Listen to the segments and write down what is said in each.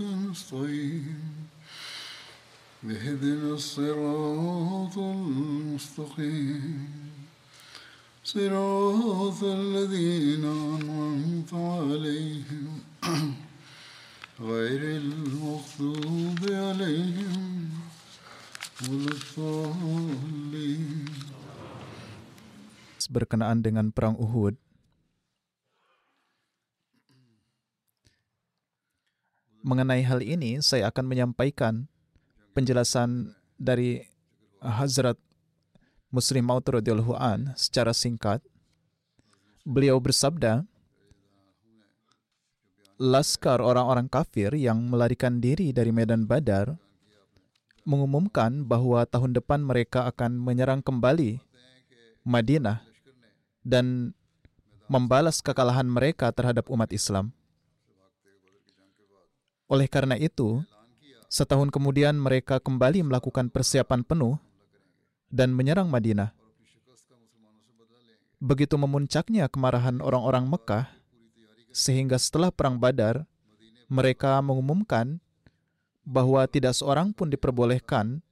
نستعين اهدنا الصراط المستقيم صراط الذين أنعمت عليهم غير المغضوب عليهم ولا الضالين berkenaan dengan perang Uhud mengenai hal ini saya akan menyampaikan penjelasan dari Hazrat Muslim radhiyallahu an secara singkat beliau bersabda Laskar orang-orang kafir yang melarikan diri dari medan Badar mengumumkan bahwa tahun depan mereka akan menyerang kembali Madinah dan membalas kekalahan mereka terhadap umat Islam. Oleh karena itu, setahun kemudian mereka kembali melakukan persiapan penuh dan menyerang Madinah. Begitu memuncaknya kemarahan orang-orang Mekah, sehingga setelah Perang Badar, mereka mengumumkan bahwa tidak seorang pun diperbolehkan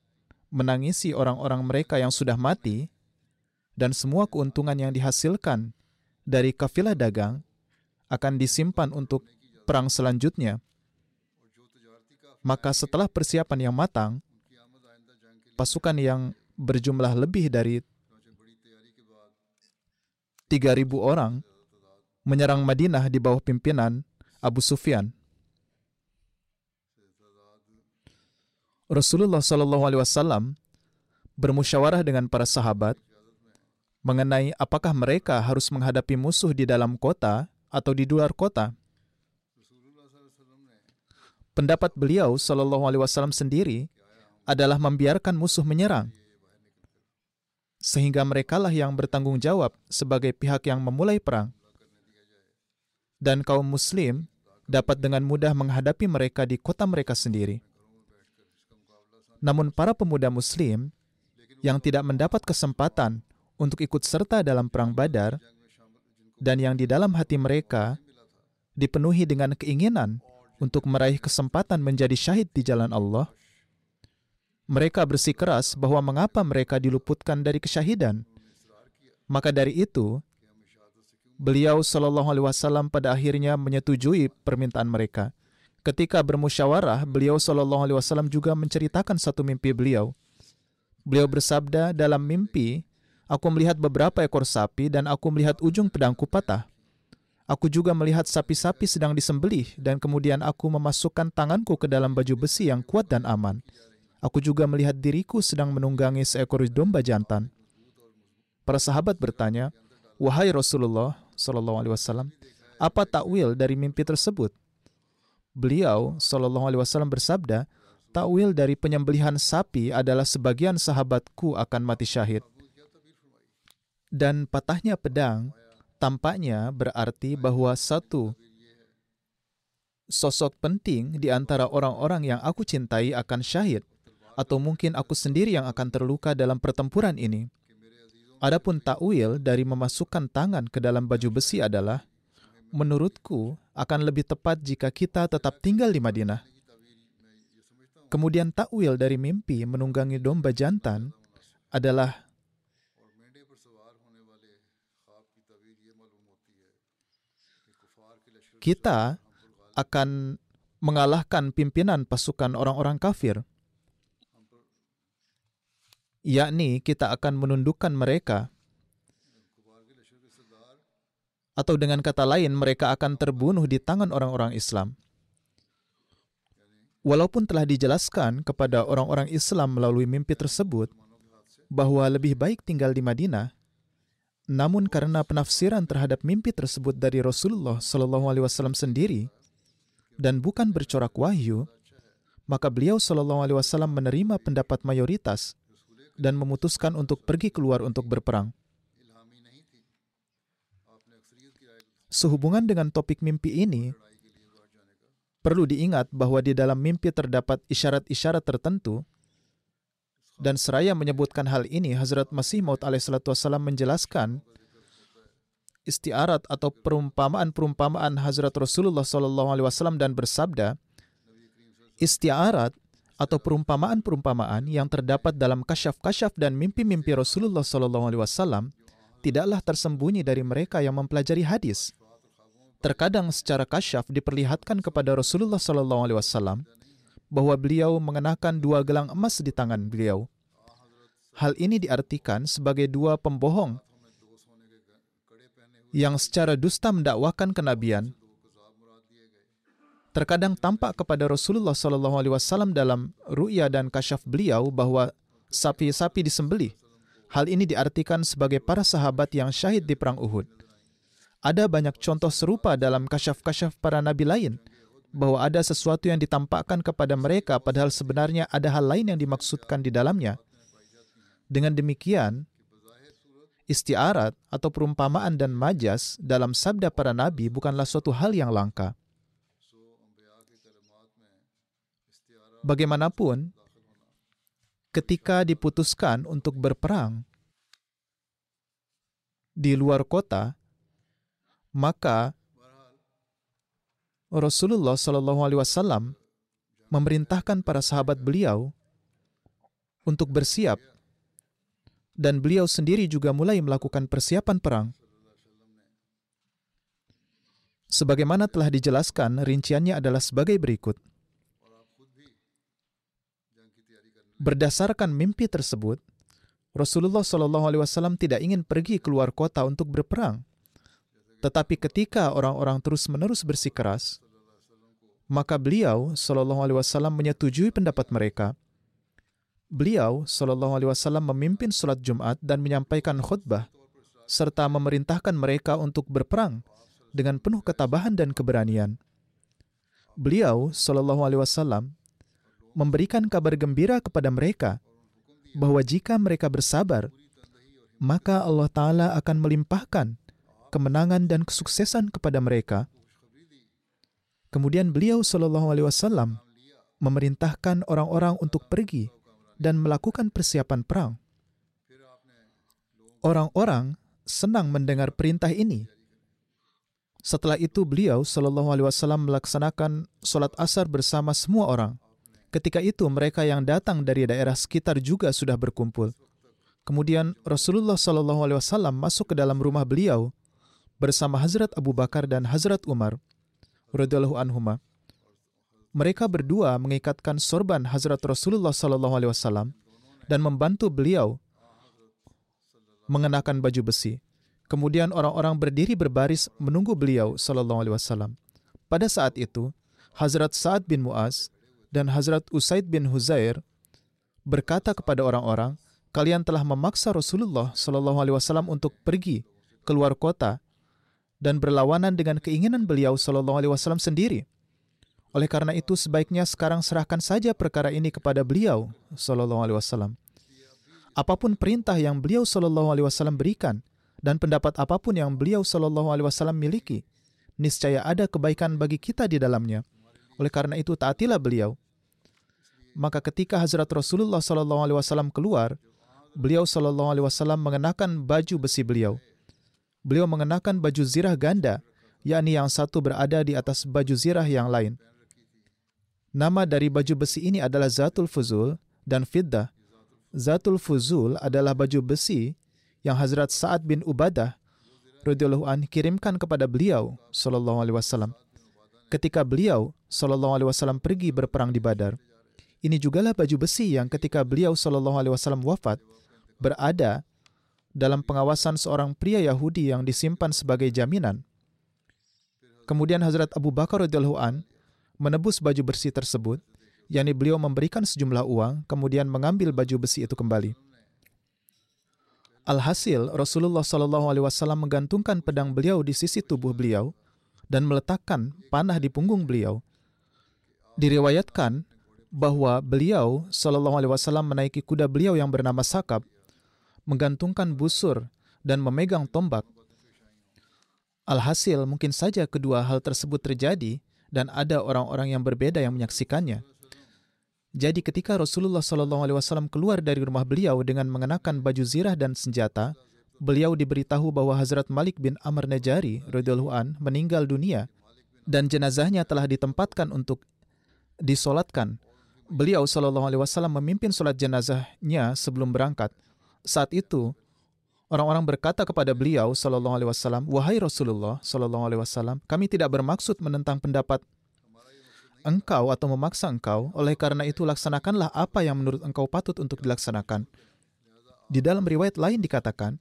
menangisi orang-orang mereka yang sudah mati, dan semua keuntungan yang dihasilkan dari kafilah dagang akan disimpan untuk perang selanjutnya. Maka setelah persiapan yang matang, pasukan yang berjumlah lebih dari 3.000 orang menyerang Madinah di bawah pimpinan Abu Sufyan. Rasulullah Shallallahu Alaihi Wasallam bermusyawarah dengan para sahabat mengenai apakah mereka harus menghadapi musuh di dalam kota atau di luar kota. Pendapat beliau Shallallahu Alaihi Wasallam sendiri adalah membiarkan musuh menyerang, sehingga merekalah yang bertanggung jawab sebagai pihak yang memulai perang, dan kaum Muslim dapat dengan mudah menghadapi mereka di kota mereka sendiri. Namun, para pemuda Muslim yang tidak mendapat kesempatan untuk ikut serta dalam Perang Badar, dan yang di dalam hati mereka dipenuhi dengan keinginan untuk meraih kesempatan menjadi syahid di jalan Allah, mereka bersikeras bahwa mengapa mereka diluputkan dari kesyahidan. Maka dari itu, beliau Shallallahu Alaihi Wasallam pada akhirnya menyetujui permintaan mereka. Ketika bermusyawarah, beliau Shallallahu Alaihi Wasallam juga menceritakan satu mimpi beliau. Beliau bersabda dalam mimpi, Aku melihat beberapa ekor sapi dan aku melihat ujung pedangku patah. Aku juga melihat sapi-sapi sedang disembelih dan kemudian aku memasukkan tanganku ke dalam baju besi yang kuat dan aman. Aku juga melihat diriku sedang menunggangi seekor domba jantan. Para sahabat bertanya, "Wahai Rasulullah Shallallahu alaihi wasallam, apa takwil dari mimpi tersebut?" Beliau Shallallahu alaihi wasallam bersabda, "Takwil dari penyembelihan sapi adalah sebagian sahabatku akan mati syahid." dan patahnya pedang tampaknya berarti bahwa satu sosok penting di antara orang-orang yang aku cintai akan syahid, atau mungkin aku sendiri yang akan terluka dalam pertempuran ini. Adapun takwil dari memasukkan tangan ke dalam baju besi adalah, menurutku akan lebih tepat jika kita tetap tinggal di Madinah. Kemudian takwil dari mimpi menunggangi domba jantan adalah kita akan mengalahkan pimpinan pasukan orang-orang kafir, yakni kita akan menundukkan mereka, atau dengan kata lain, mereka akan terbunuh di tangan orang-orang Islam. Walaupun telah dijelaskan kepada orang-orang Islam melalui mimpi tersebut bahwa lebih baik tinggal di Madinah, namun karena penafsiran terhadap mimpi tersebut dari Rasulullah Shallallahu Alaihi Wasallam sendiri dan bukan bercorak wahyu, maka beliau Shallallahu Alaihi Wasallam menerima pendapat mayoritas dan memutuskan untuk pergi keluar untuk berperang. Sehubungan dengan topik mimpi ini, perlu diingat bahwa di dalam mimpi terdapat isyarat-isyarat tertentu dan seraya menyebutkan hal ini, Hazrat Masih Maud alaihissalam menjelaskan istiarat atau perumpamaan-perumpamaan Hazrat Rasulullah SAW dan bersabda, istiarat atau perumpamaan-perumpamaan yang terdapat dalam kasyaf-kasyaf dan mimpi-mimpi Rasulullah SAW tidaklah tersembunyi dari mereka yang mempelajari hadis. Terkadang secara kasyaf diperlihatkan kepada Rasulullah SAW bahwa beliau mengenakan dua gelang emas di tangan beliau. Hal ini diartikan sebagai dua pembohong yang secara dusta mendakwakan kenabian. Terkadang tampak kepada Rasulullah SAW dalam ru'ya dan kasyaf beliau bahwa sapi-sapi disembelih Hal ini diartikan sebagai para sahabat yang syahid di Perang Uhud. Ada banyak contoh serupa dalam kasyaf-kasyaf para nabi lain, bahwa ada sesuatu yang ditampakkan kepada mereka padahal sebenarnya ada hal lain yang dimaksudkan di dalamnya. Dengan demikian, istiarat atau perumpamaan dan majas dalam sabda para nabi bukanlah suatu hal yang langka. Bagaimanapun, ketika diputuskan untuk berperang di luar kota, maka Rasulullah Shallallahu Alaihi Wasallam memerintahkan para sahabat beliau untuk bersiap, dan beliau sendiri juga mulai melakukan persiapan perang. Sebagaimana telah dijelaskan, rinciannya adalah sebagai berikut. Berdasarkan mimpi tersebut, Rasulullah Shallallahu Alaihi Wasallam tidak ingin pergi keluar kota untuk berperang. Tetapi ketika orang-orang terus-menerus bersikeras, maka beliau Shallallahu Alaihi Wasallam menyetujui pendapat mereka. Beliau Shallallahu Alaihi Wasallam memimpin sholat Jumat dan menyampaikan khutbah serta memerintahkan mereka untuk berperang dengan penuh ketabahan dan keberanian. Beliau Shallallahu Alaihi Wasallam memberikan kabar gembira kepada mereka bahwa jika mereka bersabar, maka Allah Ta'ala akan melimpahkan kemenangan dan kesuksesan kepada mereka. Kemudian beliau Shallallahu Alaihi Wasallam memerintahkan orang-orang untuk pergi dan melakukan persiapan perang. Orang-orang senang mendengar perintah ini. Setelah itu beliau Shallallahu Alaihi Wasallam melaksanakan sholat asar bersama semua orang. Ketika itu mereka yang datang dari daerah sekitar juga sudah berkumpul. Kemudian Rasulullah Shallallahu Alaihi Wasallam masuk ke dalam rumah beliau bersama Hazrat Abu Bakar dan Hazrat Umar radhiyallahu anhuma. Mereka berdua mengikatkan sorban Hazrat Rasulullah Shallallahu Alaihi Wasallam dan membantu beliau mengenakan baju besi. Kemudian orang-orang berdiri berbaris menunggu beliau Shallallahu Alaihi Wasallam. Pada saat itu, Hazrat Sa'ad bin Mu'az dan Hazrat Usaid bin Huzair berkata kepada orang-orang, kalian telah memaksa Rasulullah Shallallahu Alaihi Wasallam untuk pergi keluar kota dan berlawanan dengan keinginan beliau Shallallahu Alaihi Wasallam sendiri. Oleh karena itu sebaiknya sekarang serahkan saja perkara ini kepada beliau Shallallahu Alaihi Wasallam. Apa pun perintah yang beliau Shallallahu Alaihi Wasallam berikan dan pendapat apa pun yang beliau Shallallahu Alaihi Wasallam miliki, niscaya ada kebaikan bagi kita di dalamnya. Oleh karena itu taatilah beliau. Maka ketika Hazrat Rasulullah Sallallahu Alaihi Wasallam keluar, beliau Sallallahu Alaihi Wasallam mengenakan baju besi beliau. Beliau mengenakan baju zirah ganda, yakni yang satu berada di atas baju zirah yang lain. Nama dari baju besi ini adalah Zatul Fuzul dan Fiddah. Zatul Fuzul adalah baju besi yang Hazrat Sa'ad bin Ubadah radhiyallahu an kirimkan kepada beliau sallallahu alaihi wasallam ketika beliau Shallallahu Alaihi Wasallam pergi berperang di Badar. Ini jugalah baju besi yang ketika beliau Shallallahu Alaihi Wasallam wafat berada dalam pengawasan seorang pria Yahudi yang disimpan sebagai jaminan. Kemudian Hazrat Abu Bakar radhiyallahu an menebus baju bersih tersebut, yakni beliau memberikan sejumlah uang, kemudian mengambil baju besi itu kembali. Alhasil, Rasulullah Shallallahu Alaihi Wasallam menggantungkan pedang beliau di sisi tubuh beliau dan meletakkan panah di punggung beliau. Diriwayatkan bahwa beliau Shallallahu Alaihi Wasallam menaiki kuda beliau yang bernama Sakab, menggantungkan busur dan memegang tombak. Alhasil, mungkin saja kedua hal tersebut terjadi dan ada orang-orang yang berbeda yang menyaksikannya. Jadi ketika Rasulullah Wasallam keluar dari rumah beliau dengan mengenakan baju zirah dan senjata, beliau diberitahu bahwa Hazrat Malik bin Amr Najari radhiyallahu an meninggal dunia dan jenazahnya telah ditempatkan untuk disolatkan. Beliau Shallallahu Alaihi Wasallam memimpin solat jenazahnya sebelum berangkat. Saat itu orang-orang berkata kepada beliau Shallallahu Alaihi Wasallam, wahai Rasulullah Shallallahu Alaihi Wasallam, kami tidak bermaksud menentang pendapat engkau atau memaksa engkau, oleh karena itu laksanakanlah apa yang menurut engkau patut untuk dilaksanakan. Di dalam riwayat lain dikatakan,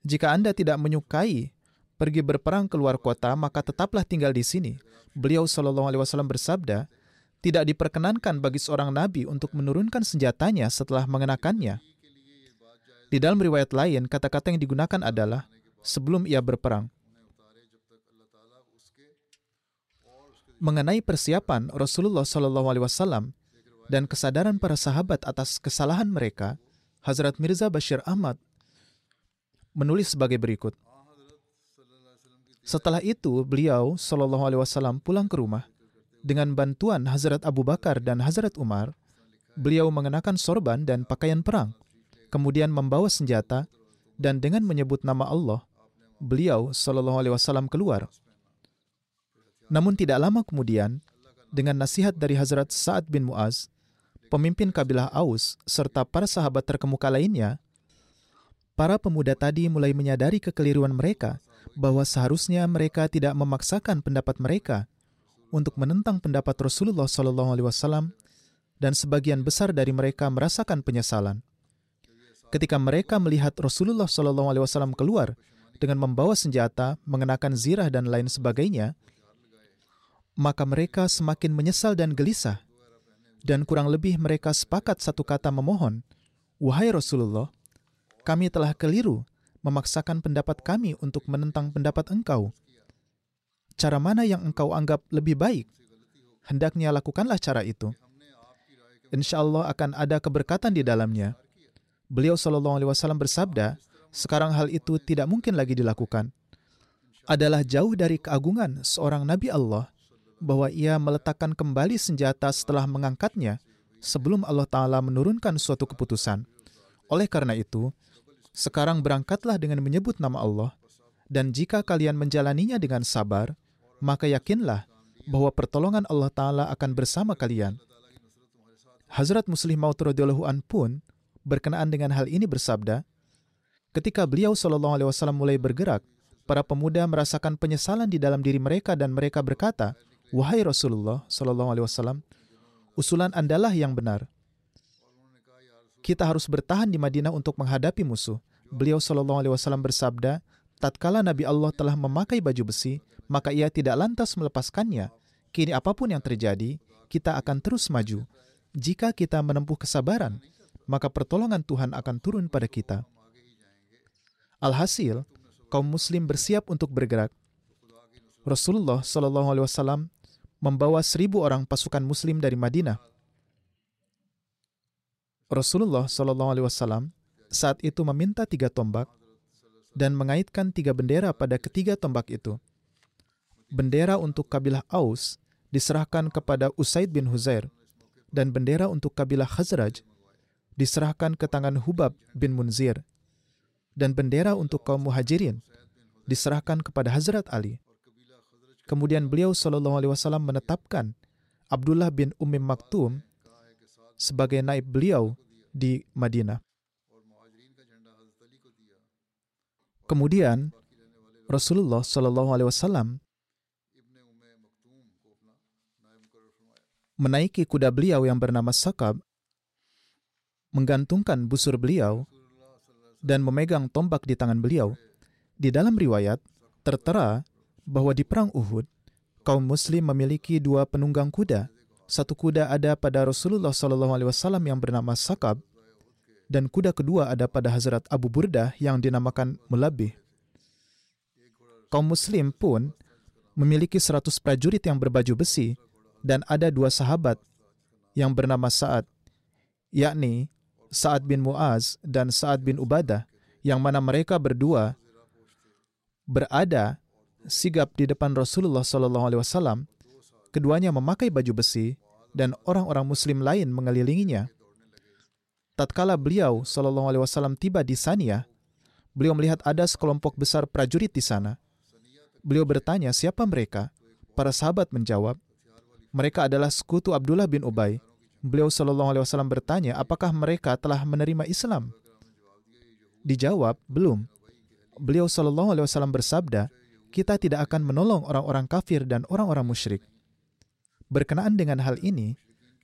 jika Anda tidak menyukai pergi berperang keluar kota, maka tetaplah tinggal di sini. Beliau Shallallahu Alaihi Wasallam bersabda, tidak diperkenankan bagi seorang nabi untuk menurunkan senjatanya setelah mengenakannya. Di dalam riwayat lain, kata-kata yang digunakan adalah sebelum ia berperang. mengenai persiapan Rasulullah Shallallahu Alaihi Wasallam dan kesadaran para sahabat atas kesalahan mereka, Hazrat Mirza Bashir Ahmad menulis sebagai berikut. Setelah itu, beliau Shallallahu Alaihi Wasallam pulang ke rumah dengan bantuan Hazrat Abu Bakar dan Hazrat Umar. Beliau mengenakan sorban dan pakaian perang, kemudian membawa senjata dan dengan menyebut nama Allah, beliau Shallallahu Alaihi Wasallam keluar namun tidak lama kemudian, dengan nasihat dari Hazrat Sa'ad bin Mu'az, pemimpin kabilah Aus, serta para sahabat terkemuka lainnya, para pemuda tadi mulai menyadari kekeliruan mereka bahwa seharusnya mereka tidak memaksakan pendapat mereka untuk menentang pendapat Rasulullah SAW dan sebagian besar dari mereka merasakan penyesalan. Ketika mereka melihat Rasulullah SAW keluar dengan membawa senjata, mengenakan zirah dan lain sebagainya, maka mereka semakin menyesal dan gelisah. Dan kurang lebih mereka sepakat satu kata memohon, Wahai Rasulullah, kami telah keliru memaksakan pendapat kami untuk menentang pendapat engkau. Cara mana yang engkau anggap lebih baik? Hendaknya lakukanlah cara itu. Insya Allah akan ada keberkatan di dalamnya. Beliau Shallallahu Alaihi Wasallam bersabda, sekarang hal itu tidak mungkin lagi dilakukan. Adalah jauh dari keagungan seorang Nabi Allah bahwa ia meletakkan kembali senjata setelah mengangkatnya sebelum Allah Ta'ala menurunkan suatu keputusan. Oleh karena itu, sekarang berangkatlah dengan menyebut nama Allah, dan jika kalian menjalaninya dengan sabar, maka yakinlah bahwa pertolongan Allah Ta'ala akan bersama kalian. Hazrat Muslim Maud pun berkenaan dengan hal ini bersabda, ketika beliau Shallallahu Alaihi Wasallam mulai bergerak, para pemuda merasakan penyesalan di dalam diri mereka dan mereka berkata, Wahai Rasulullah Shallallahu Alaihi Wasallam, usulan andalah yang benar. Kita harus bertahan di Madinah untuk menghadapi musuh. Beliau Shallallahu Alaihi Wasallam bersabda, tatkala Nabi Allah telah memakai baju besi, maka ia tidak lantas melepaskannya. Kini apa pun yang terjadi, kita akan terus maju. Jika kita menempuh kesabaran, maka pertolongan Tuhan akan turun pada kita. Alhasil, kaum muslim bersiap untuk bergerak. Rasulullah Shallallahu Alaihi Wasallam membawa seribu orang pasukan Muslim dari Madinah. Rasulullah Shallallahu Alaihi Wasallam saat itu meminta tiga tombak dan mengaitkan tiga bendera pada ketiga tombak itu. Bendera untuk kabilah Aus diserahkan kepada Usaid bin Huzair dan bendera untuk kabilah Khazraj diserahkan ke tangan Hubab bin Munzir dan bendera untuk kaum muhajirin diserahkan kepada Hazrat Ali. Kemudian beliau Shallallahu Alaihi Wasallam menetapkan Abdullah bin Ummi Maktum sebagai naib beliau di Madinah. Kemudian Rasulullah Shallallahu Alaihi Wasallam menaiki kuda beliau yang bernama Sakab, menggantungkan busur beliau, dan memegang tombak di tangan beliau. Di dalam riwayat, tertera bahwa di Perang Uhud, kaum muslim memiliki dua penunggang kuda. Satu kuda ada pada Rasulullah SAW yang bernama Sakab, dan kuda kedua ada pada Hazrat Abu Burdah yang dinamakan Mulabih. Kaum muslim pun memiliki 100 prajurit yang berbaju besi dan ada dua sahabat yang bernama Sa'ad, yakni Sa'ad bin Mu'az dan Sa'ad bin Ubadah, yang mana mereka berdua berada sigap di depan Rasulullah SAW. Keduanya memakai baju besi dan orang-orang Muslim lain mengelilinginya. Tatkala beliau SAW tiba di Sania, beliau melihat ada sekelompok besar prajurit di sana. Beliau bertanya siapa mereka. Para sahabat menjawab, mereka adalah sekutu Abdullah bin Ubay beliau Shallallahu Alaihi Wasallam bertanya, apakah mereka telah menerima Islam? Dijawab, belum. Beliau Shallallahu Alaihi Wasallam bersabda, kita tidak akan menolong orang-orang kafir dan orang-orang musyrik. Berkenaan dengan hal ini,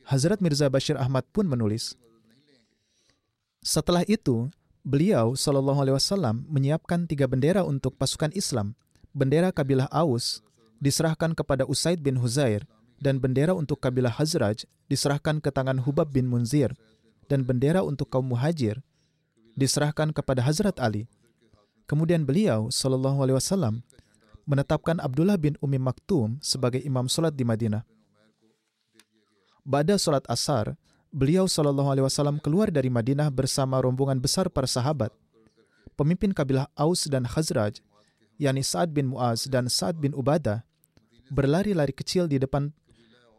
Hazrat Mirza Bashir Ahmad pun menulis, setelah itu, beliau Shallallahu Alaihi Wasallam menyiapkan tiga bendera untuk pasukan Islam. Bendera kabilah Aus diserahkan kepada Usaid bin Huzair, dan bendera untuk kabilah Hazraj diserahkan ke tangan Hubab bin Munzir dan bendera untuk kaum muhajir diserahkan kepada Hazrat Ali. Kemudian beliau Shallallahu Alaihi Wasallam menetapkan Abdullah bin Umi Maktum sebagai imam solat di Madinah. Pada solat asar, beliau Shallallahu Alaihi Wasallam keluar dari Madinah bersama rombongan besar para sahabat. Pemimpin kabilah Aus dan Khazraj, yakni Sa'ad bin Muaz dan Sa'ad bin Ubadah, berlari-lari kecil di depan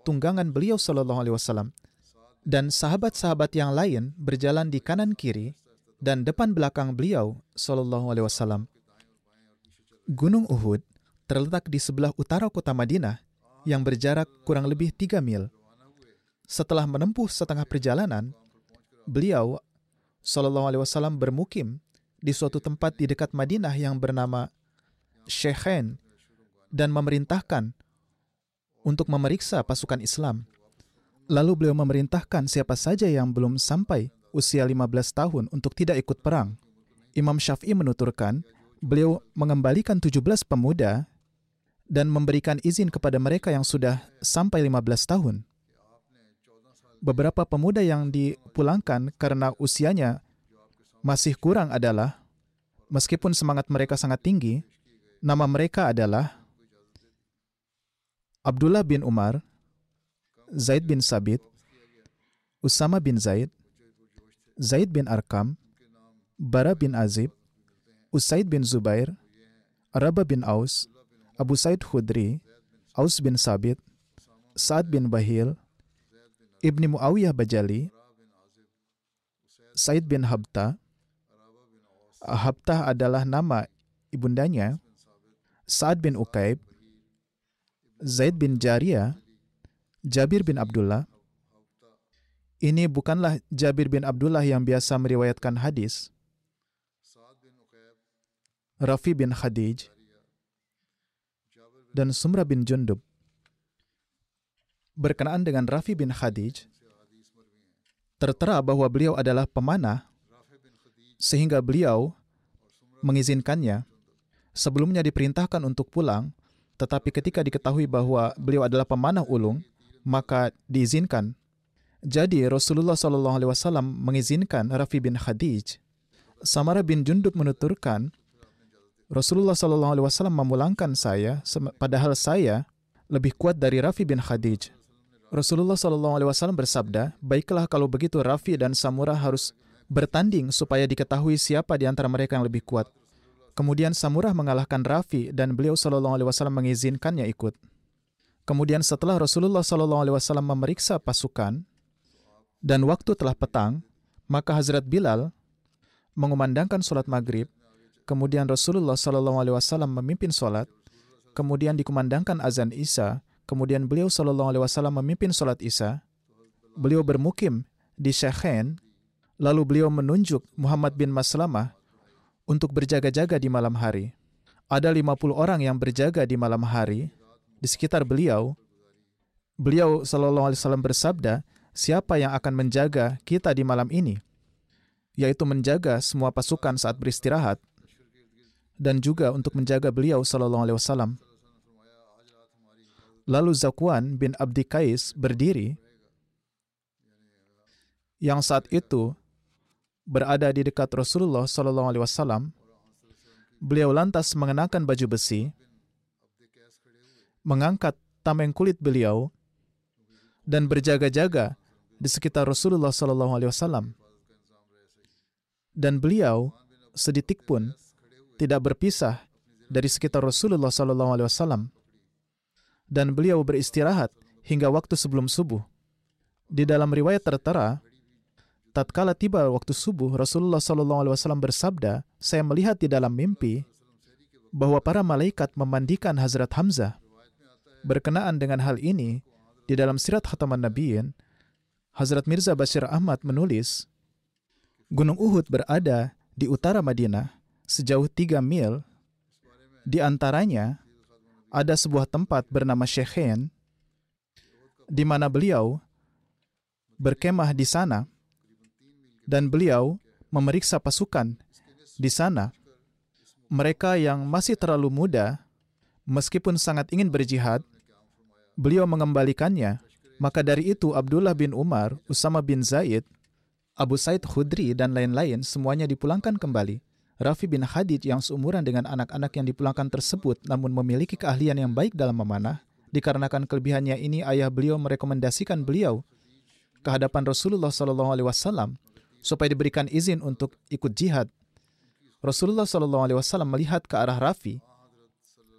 tunggangan beliau Shallallahu Alaihi Wasallam dan sahabat-sahabat yang lain berjalan di kanan kiri dan depan belakang beliau Shallallahu Alaihi Wasallam. Gunung Uhud terletak di sebelah utara kota Madinah yang berjarak kurang lebih tiga mil. Setelah menempuh setengah perjalanan, beliau Shallallahu Alaihi Wasallam bermukim di suatu tempat di dekat Madinah yang bernama Shekhen dan memerintahkan untuk memeriksa pasukan Islam. Lalu beliau memerintahkan siapa saja yang belum sampai usia 15 tahun untuk tidak ikut perang. Imam Syafi'i menuturkan, beliau mengembalikan 17 pemuda dan memberikan izin kepada mereka yang sudah sampai 15 tahun. Beberapa pemuda yang dipulangkan karena usianya masih kurang adalah, meskipun semangat mereka sangat tinggi, nama mereka adalah Abdullah bin Umar, Zaid bin Sabit, Usama bin Zaid, Zaid bin Arkam, Bara bin Azib, Usaid bin Zubair, Araba bin Aus, Abu Said Khudri, Aus bin Sabit, Sa'ad bin Bahil, Ibni Muawiyah Bajali, Said bin Habta, Habtah adalah nama ibundanya, Sa'ad bin Ukaib, Zaid bin Jariyah, Jabir bin Abdullah. Ini bukanlah Jabir bin Abdullah yang biasa meriwayatkan hadis. Rafi bin Khadij dan Sumra bin Jundub. Berkenaan dengan Rafi bin Khadij, tertera bahwa beliau adalah pemanah sehingga beliau mengizinkannya. Sebelumnya diperintahkan untuk pulang, tetapi ketika diketahui bahwa beliau adalah pemanah ulung, maka diizinkan. Jadi Rasulullah SAW mengizinkan Rafi bin Khadij. Samara bin Jundub menuturkan, Rasulullah SAW memulangkan saya, padahal saya lebih kuat dari Rafi bin Khadij. Rasulullah SAW bersabda, baiklah kalau begitu Rafi dan Samura harus bertanding supaya diketahui siapa di antara mereka yang lebih kuat. Kemudian Samurah mengalahkan Rafi dan beliau Shallallahu Alaihi Wasallam mengizinkannya ikut. Kemudian setelah Rasulullah Shallallahu Alaihi Wasallam memeriksa pasukan dan waktu telah petang, maka Hazrat Bilal mengumandangkan sholat maghrib. Kemudian Rasulullah Shallallahu Alaihi Wasallam memimpin sholat. Kemudian dikumandangkan azan Isa. Kemudian beliau Shallallahu Alaihi Wasallam memimpin sholat Isa. Beliau bermukim di Syekhen. Lalu beliau menunjuk Muhammad bin Maslamah untuk berjaga-jaga di malam hari. Ada 50 orang yang berjaga di malam hari di sekitar beliau beliau Shallallahu Alaihi Wasallam bersabda, siapa yang akan menjaga kita di malam ini, yaitu menjaga semua pasukan saat beristirahat, dan juga untuk menjaga beliau Shallallahu Alaihi Wasallam. Lalu Zakwan bin Abdi Qais berdiri, yang saat itu berada di dekat Rasulullah Shallallahu Alaihi Wasallam. Beliau lantas mengenakan baju besi, mengangkat tameng kulit beliau, dan berjaga-jaga di sekitar Rasulullah Shallallahu Alaihi Wasallam. Dan beliau sedetik pun tidak berpisah dari sekitar Rasulullah Shallallahu Alaihi Wasallam. Dan beliau beristirahat hingga waktu sebelum subuh. Di dalam riwayat tertera, tatkala tiba waktu subuh, Rasulullah Wasallam bersabda, saya melihat di dalam mimpi bahwa para malaikat memandikan Hazrat Hamzah. Berkenaan dengan hal ini, di dalam Sirat Khataman Nabiyin, Hazrat Mirza Bashir Ahmad menulis, Gunung Uhud berada di utara Madinah sejauh tiga mil. Di antaranya ada sebuah tempat bernama Shekhen, di mana beliau berkemah di sana, dan beliau memeriksa pasukan di sana. Mereka yang masih terlalu muda, meskipun sangat ingin berjihad, beliau mengembalikannya. Maka dari itu Abdullah bin Umar, Usama bin Zaid, Abu Said Khudri, dan lain-lain semuanya dipulangkan kembali. Rafi bin Hadid yang seumuran dengan anak-anak yang dipulangkan tersebut namun memiliki keahlian yang baik dalam memanah, dikarenakan kelebihannya ini ayah beliau merekomendasikan beliau ke hadapan Rasulullah Alaihi Wasallam supaya diberikan izin untuk ikut jihad. Rasulullah Shallallahu Alaihi Wasallam melihat ke arah Rafi.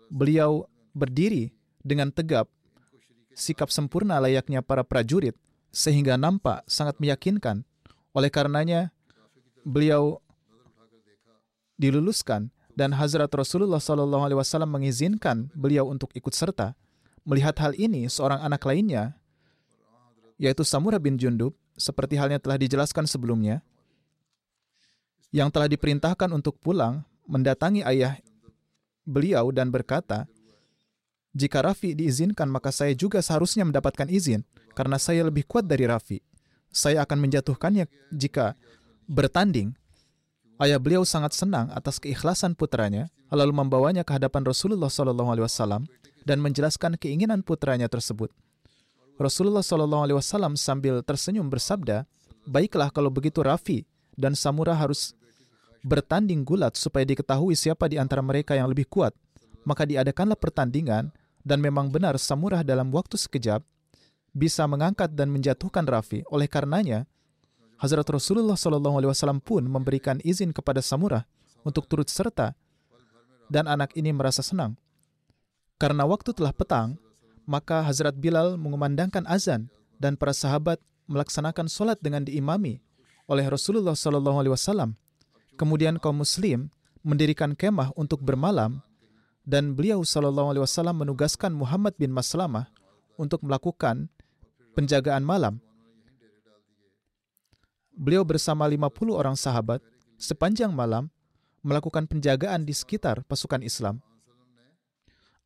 Beliau berdiri dengan tegap, sikap sempurna layaknya para prajurit, sehingga nampak sangat meyakinkan. Oleh karenanya, beliau diluluskan dan Hazrat Rasulullah Shallallahu Alaihi Wasallam mengizinkan beliau untuk ikut serta. Melihat hal ini, seorang anak lainnya, yaitu Samurah bin Jundub, seperti halnya telah dijelaskan sebelumnya, yang telah diperintahkan untuk pulang, mendatangi ayah beliau dan berkata, jika Rafi diizinkan, maka saya juga seharusnya mendapatkan izin, karena saya lebih kuat dari Rafi. Saya akan menjatuhkannya jika bertanding Ayah beliau sangat senang atas keikhlasan putranya, lalu membawanya ke hadapan Rasulullah Wasallam dan menjelaskan keinginan putranya tersebut. Rasulullah Shallallahu Alaihi Wasallam sambil tersenyum bersabda, baiklah kalau begitu Rafi dan Samura harus bertanding gulat supaya diketahui siapa di antara mereka yang lebih kuat. Maka diadakanlah pertandingan dan memang benar Samurah dalam waktu sekejap bisa mengangkat dan menjatuhkan Rafi. Oleh karenanya, Hazrat Rasulullah Shallallahu Alaihi Wasallam pun memberikan izin kepada Samurah untuk turut serta, dan anak ini merasa senang. Karena waktu telah petang, maka Hazrat Bilal mengumandangkan azan dan para sahabat melaksanakan solat dengan diimami oleh Rasulullah Shallallahu Alaihi Wasallam. Kemudian kaum Muslim mendirikan kemah untuk bermalam dan beliau Shallallahu Alaihi Wasallam menugaskan Muhammad bin Maslamah untuk melakukan penjagaan malam beliau bersama 50 orang sahabat sepanjang malam melakukan penjagaan di sekitar pasukan Islam.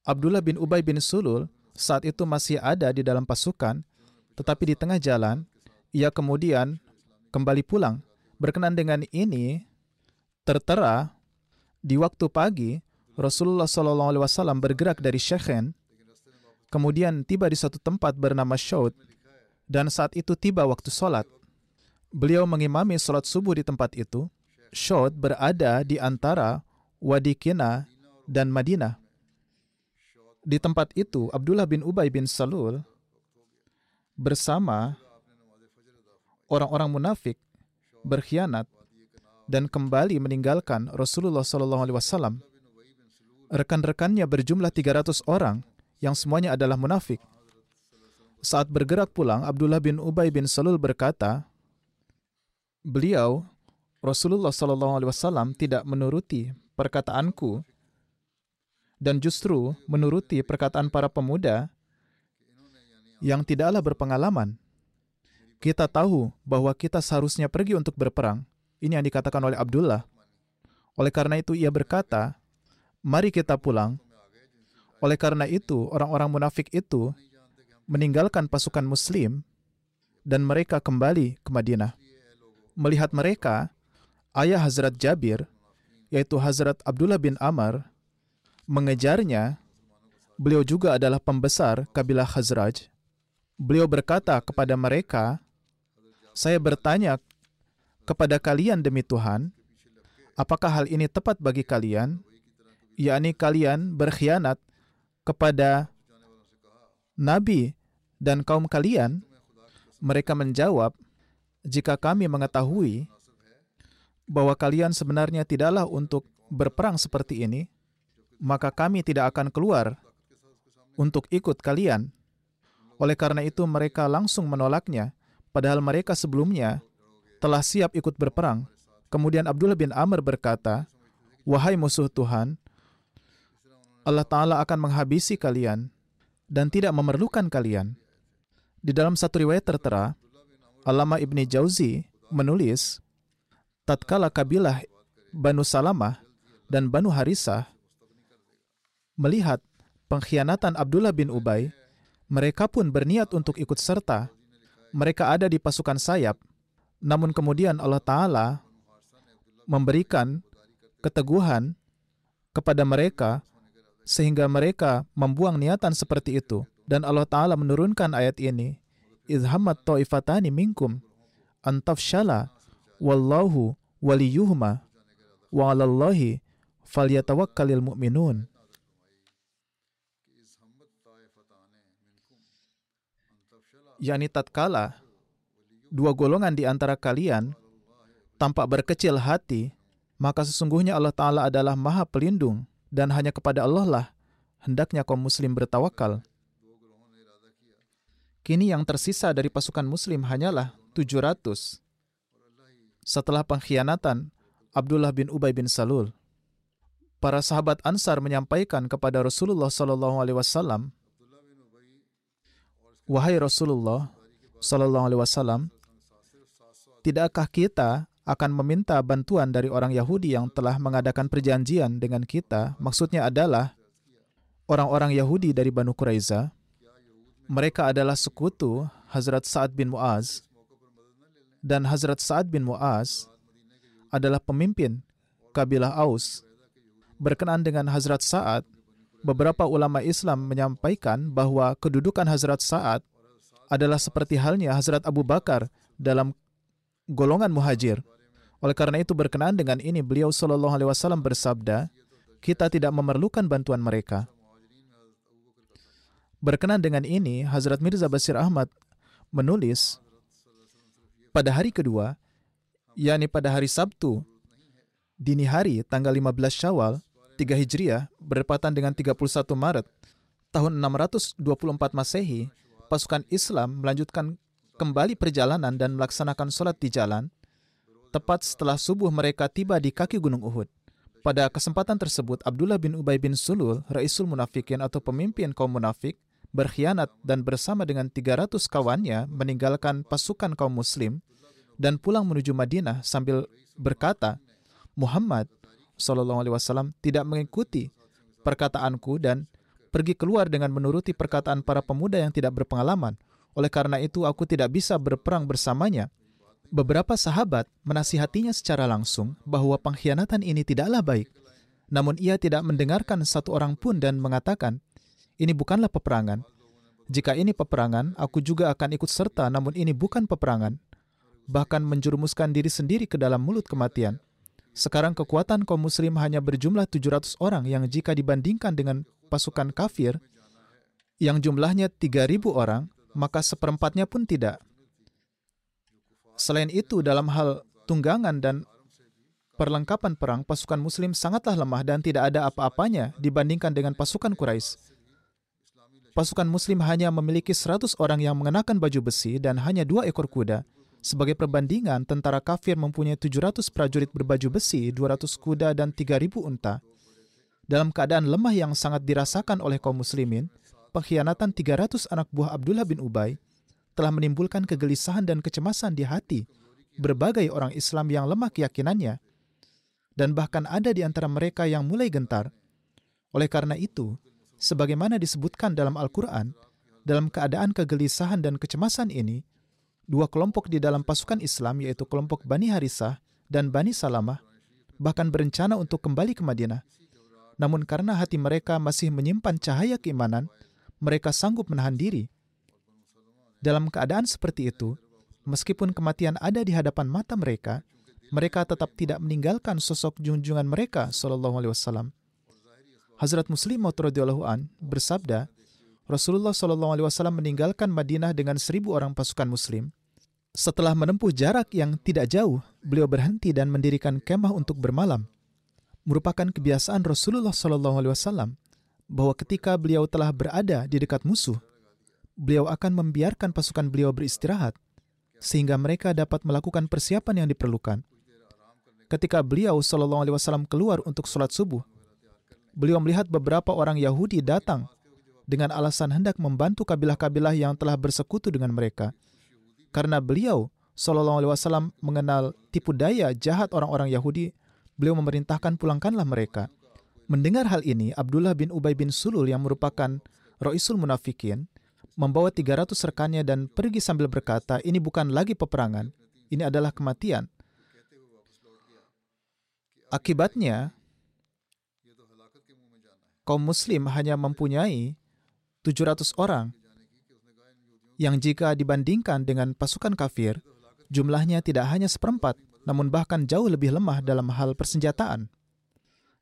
Abdullah bin Ubay bin Sulul saat itu masih ada di dalam pasukan, tetapi di tengah jalan, ia kemudian kembali pulang. Berkenan dengan ini, tertera di waktu pagi, Rasulullah SAW bergerak dari Shekhen, kemudian tiba di satu tempat bernama Shaud, dan saat itu tiba waktu sholat. Beliau mengimami sholat subuh di tempat itu. Shod berada di antara Wadi Kina dan Madinah. Di tempat itu, Abdullah bin Ubay bin Salul bersama orang-orang munafik berkhianat dan kembali meninggalkan Rasulullah Shallallahu Alaihi Wasallam. Rekan-rekannya berjumlah 300 orang yang semuanya adalah munafik. Saat bergerak pulang, Abdullah bin Ubay bin Salul berkata, beliau Rasulullah Shallallahu Alaihi Wasallam tidak menuruti perkataanku dan justru menuruti perkataan para pemuda yang tidaklah berpengalaman. Kita tahu bahwa kita seharusnya pergi untuk berperang. Ini yang dikatakan oleh Abdullah. Oleh karena itu ia berkata, "Mari kita pulang." Oleh karena itu, orang-orang munafik itu meninggalkan pasukan Muslim dan mereka kembali ke Madinah. Melihat mereka, ayah Hazrat Jabir, yaitu Hazrat Abdullah bin Amr, mengejarnya. Beliau juga adalah pembesar kabilah Khazraj. Beliau berkata kepada mereka, "Saya bertanya kepada kalian demi Tuhan, apakah hal ini tepat bagi kalian, yakni kalian berkhianat kepada nabi dan kaum kalian?" Mereka menjawab, "Jika kami mengetahui bahwa kalian sebenarnya tidaklah untuk berperang seperti ini, maka kami tidak akan keluar untuk ikut kalian." Oleh karena itu, mereka langsung menolaknya, padahal mereka sebelumnya telah siap ikut berperang. Kemudian Abdullah bin Amr berkata, "Wahai musuh Tuhan, Allah Ta'ala akan menghabisi kalian dan tidak memerlukan kalian." Di dalam satu riwayat tertera, Alama Ibni Jauzi menulis, tatkala kabilah Banu Salamah dan Banu Harisah melihat pengkhianatan Abdullah bin Ubay, mereka pun berniat untuk ikut serta. Mereka ada di pasukan sayap, namun kemudian Allah Ta'ala memberikan keteguhan kepada mereka sehingga mereka membuang niatan seperti itu. Dan Allah Ta'ala menurunkan ayat ini, Izhammat ta'ifatani minkum antafshala wallahu waliyuhuma wa alallahi falyatawakkalil mu'minun. Yakni tatkala dua golongan di antara kalian tampak berkecil hati, maka sesungguhnya Allah Ta'ala adalah maha pelindung dan hanya kepada Allah lah hendaknya kaum muslim bertawakal. Kini yang tersisa dari pasukan muslim hanyalah 700. Setelah pengkhianatan Abdullah bin Ubay bin Salul, para sahabat Ansar menyampaikan kepada Rasulullah Sallallahu Alaihi Wasallam, wahai Rasulullah Sallallahu Alaihi Wasallam, tidakkah kita akan meminta bantuan dari orang Yahudi yang telah mengadakan perjanjian dengan kita? Maksudnya adalah orang-orang Yahudi dari Banu Quraiza. Mereka adalah sekutu Hazrat Sa'ad bin Mu'az. Dan Hazrat Sa'ad bin Mu'az adalah pemimpin kabilah Aus. Berkenaan dengan Hazrat Sa'ad, beberapa ulama Islam menyampaikan bahwa kedudukan Hazrat Sa'ad adalah seperti halnya Hazrat Abu Bakar dalam golongan muhajir. Oleh karena itu berkenaan dengan ini beliau Shallallahu Alaihi Wasallam bersabda, kita tidak memerlukan bantuan mereka. Berkenaan dengan ini, Hazrat Mirza Basir Ahmad menulis pada hari kedua, yakni pada hari Sabtu, dini hari tanggal 15 Syawal, 3 Hijriah, bertepatan dengan 31 Maret, tahun 624 Masehi, pasukan Islam melanjutkan kembali perjalanan dan melaksanakan sholat di jalan. Tepat setelah subuh mereka tiba di kaki Gunung Uhud. Pada kesempatan tersebut, Abdullah bin Ubay bin Sulul, Raisul Munafikin atau pemimpin kaum munafik, berkhianat dan bersama dengan 300 kawannya meninggalkan pasukan kaum muslim dan pulang menuju Madinah sambil berkata, Muhammad Shallallahu Alaihi Wasallam tidak mengikuti perkataanku dan pergi keluar dengan menuruti perkataan para pemuda yang tidak berpengalaman. Oleh karena itu, aku tidak bisa berperang bersamanya. Beberapa sahabat menasihatinya secara langsung bahwa pengkhianatan ini tidaklah baik. Namun ia tidak mendengarkan satu orang pun dan mengatakan, ini bukanlah peperangan. Jika ini peperangan, aku juga akan ikut serta, namun ini bukan peperangan. Bahkan menjerumuskan diri sendiri ke dalam mulut kematian. Sekarang kekuatan kaum muslim hanya berjumlah 700 orang yang jika dibandingkan dengan pasukan kafir yang jumlahnya 3000 orang, maka seperempatnya pun tidak. Selain itu, dalam hal tunggangan dan perlengkapan perang, pasukan muslim sangatlah lemah dan tidak ada apa-apanya dibandingkan dengan pasukan Quraisy. Pasukan muslim hanya memiliki 100 orang yang mengenakan baju besi dan hanya dua ekor kuda. Sebagai perbandingan, tentara kafir mempunyai 700 prajurit berbaju besi, 200 kuda, dan 3.000 unta. Dalam keadaan lemah yang sangat dirasakan oleh kaum muslimin, pengkhianatan 300 anak buah Abdullah bin Ubay telah menimbulkan kegelisahan dan kecemasan di hati berbagai orang Islam yang lemah keyakinannya, dan bahkan ada di antara mereka yang mulai gentar. Oleh karena itu, sebagaimana disebutkan dalam Al-Quran, Dalam keadaan kegelisahan dan kecemasan ini, dua kelompok di dalam pasukan Islam yaitu kelompok Bani Harisah dan Bani Salamah bahkan berencana untuk kembali ke Madinah. Namun karena hati mereka masih menyimpan cahaya keimanan, mereka sanggup menahan diri. Dalam keadaan seperti itu, meskipun kematian ada di hadapan mata mereka, mereka tetap tidak meninggalkan sosok junjungan mereka sallallahu alaihi wasallam. Hazrat Muslim radhiyallahu an bersabda, Rasulullah Shallallahu Alaihi Wasallam meninggalkan Madinah dengan seribu orang pasukan Muslim. Setelah menempuh jarak yang tidak jauh, beliau berhenti dan mendirikan kemah untuk bermalam. Merupakan kebiasaan Rasulullah Shallallahu Alaihi Wasallam bahwa ketika beliau telah berada di dekat musuh, beliau akan membiarkan pasukan beliau beristirahat sehingga mereka dapat melakukan persiapan yang diperlukan. Ketika beliau Shallallahu Alaihi Wasallam keluar untuk sholat subuh, beliau melihat beberapa orang Yahudi datang dengan alasan hendak membantu kabilah-kabilah yang telah bersekutu dengan mereka. Karena beliau Shallallahu Alaihi Wasallam mengenal tipu daya jahat orang-orang Yahudi, beliau memerintahkan pulangkanlah mereka. Mendengar hal ini, Abdullah bin Ubay bin Sulul yang merupakan Roisul Munafikin membawa 300 rekannya dan pergi sambil berkata, ini bukan lagi peperangan, ini adalah kematian. Akibatnya, kaum muslim hanya mempunyai 700 orang yang jika dibandingkan dengan pasukan kafir, jumlahnya tidak hanya seperempat, namun bahkan jauh lebih lemah dalam hal persenjataan.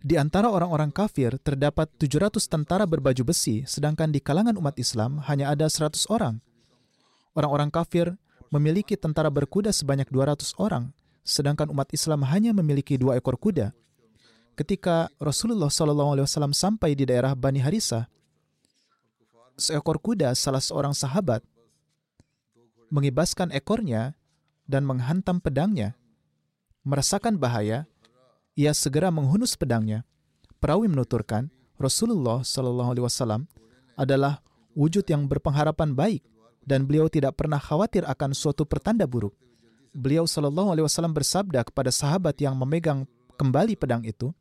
Di antara orang-orang kafir terdapat 700 tentara berbaju besi, sedangkan di kalangan umat Islam hanya ada 100 orang. Orang-orang kafir memiliki tentara berkuda sebanyak 200 orang, sedangkan umat Islam hanya memiliki dua ekor kuda. Ketika Rasulullah SAW sampai di daerah Bani Harisah, seekor kuda salah seorang sahabat mengibaskan ekornya dan menghantam pedangnya. Merasakan bahaya, ia segera menghunus pedangnya. Perawi menuturkan, Rasulullah Shallallahu Alaihi Wasallam adalah wujud yang berpengharapan baik dan beliau tidak pernah khawatir akan suatu pertanda buruk. Beliau Shallallahu Alaihi Wasallam bersabda kepada sahabat yang memegang kembali pedang itu,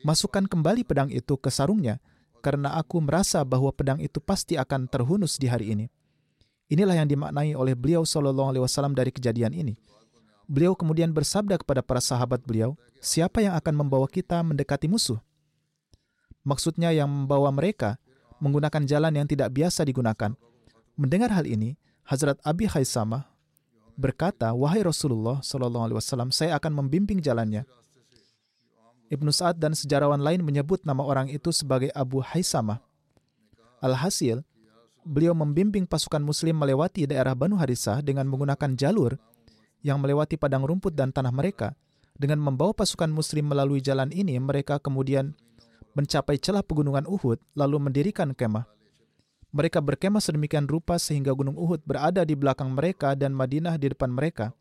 masukkan kembali pedang itu ke sarungnya karena aku merasa bahwa pedang itu pasti akan terhunus di hari ini. Inilah yang dimaknai oleh beliau Shallallahu Alaihi Wasallam dari kejadian ini. Beliau kemudian bersabda kepada para sahabat beliau, siapa yang akan membawa kita mendekati musuh? Maksudnya yang membawa mereka menggunakan jalan yang tidak biasa digunakan. Mendengar hal ini, Hazrat Abi Khaisamah berkata, Wahai Rasulullah Shallallahu Alaihi Wasallam, saya akan membimbing jalannya. Ibnu Sa'ad dan sejarawan lain menyebut nama orang itu sebagai Abu Haisamah. Alhasil, beliau membimbing pasukan muslim melewati daerah Banu Harisah dengan menggunakan jalur yang melewati padang rumput dan tanah mereka. Dengan membawa pasukan muslim melalui jalan ini, mereka kemudian mencapai celah pegunungan Uhud lalu mendirikan kemah. Mereka berkemah sedemikian rupa sehingga gunung Uhud berada di belakang mereka dan Madinah di depan mereka.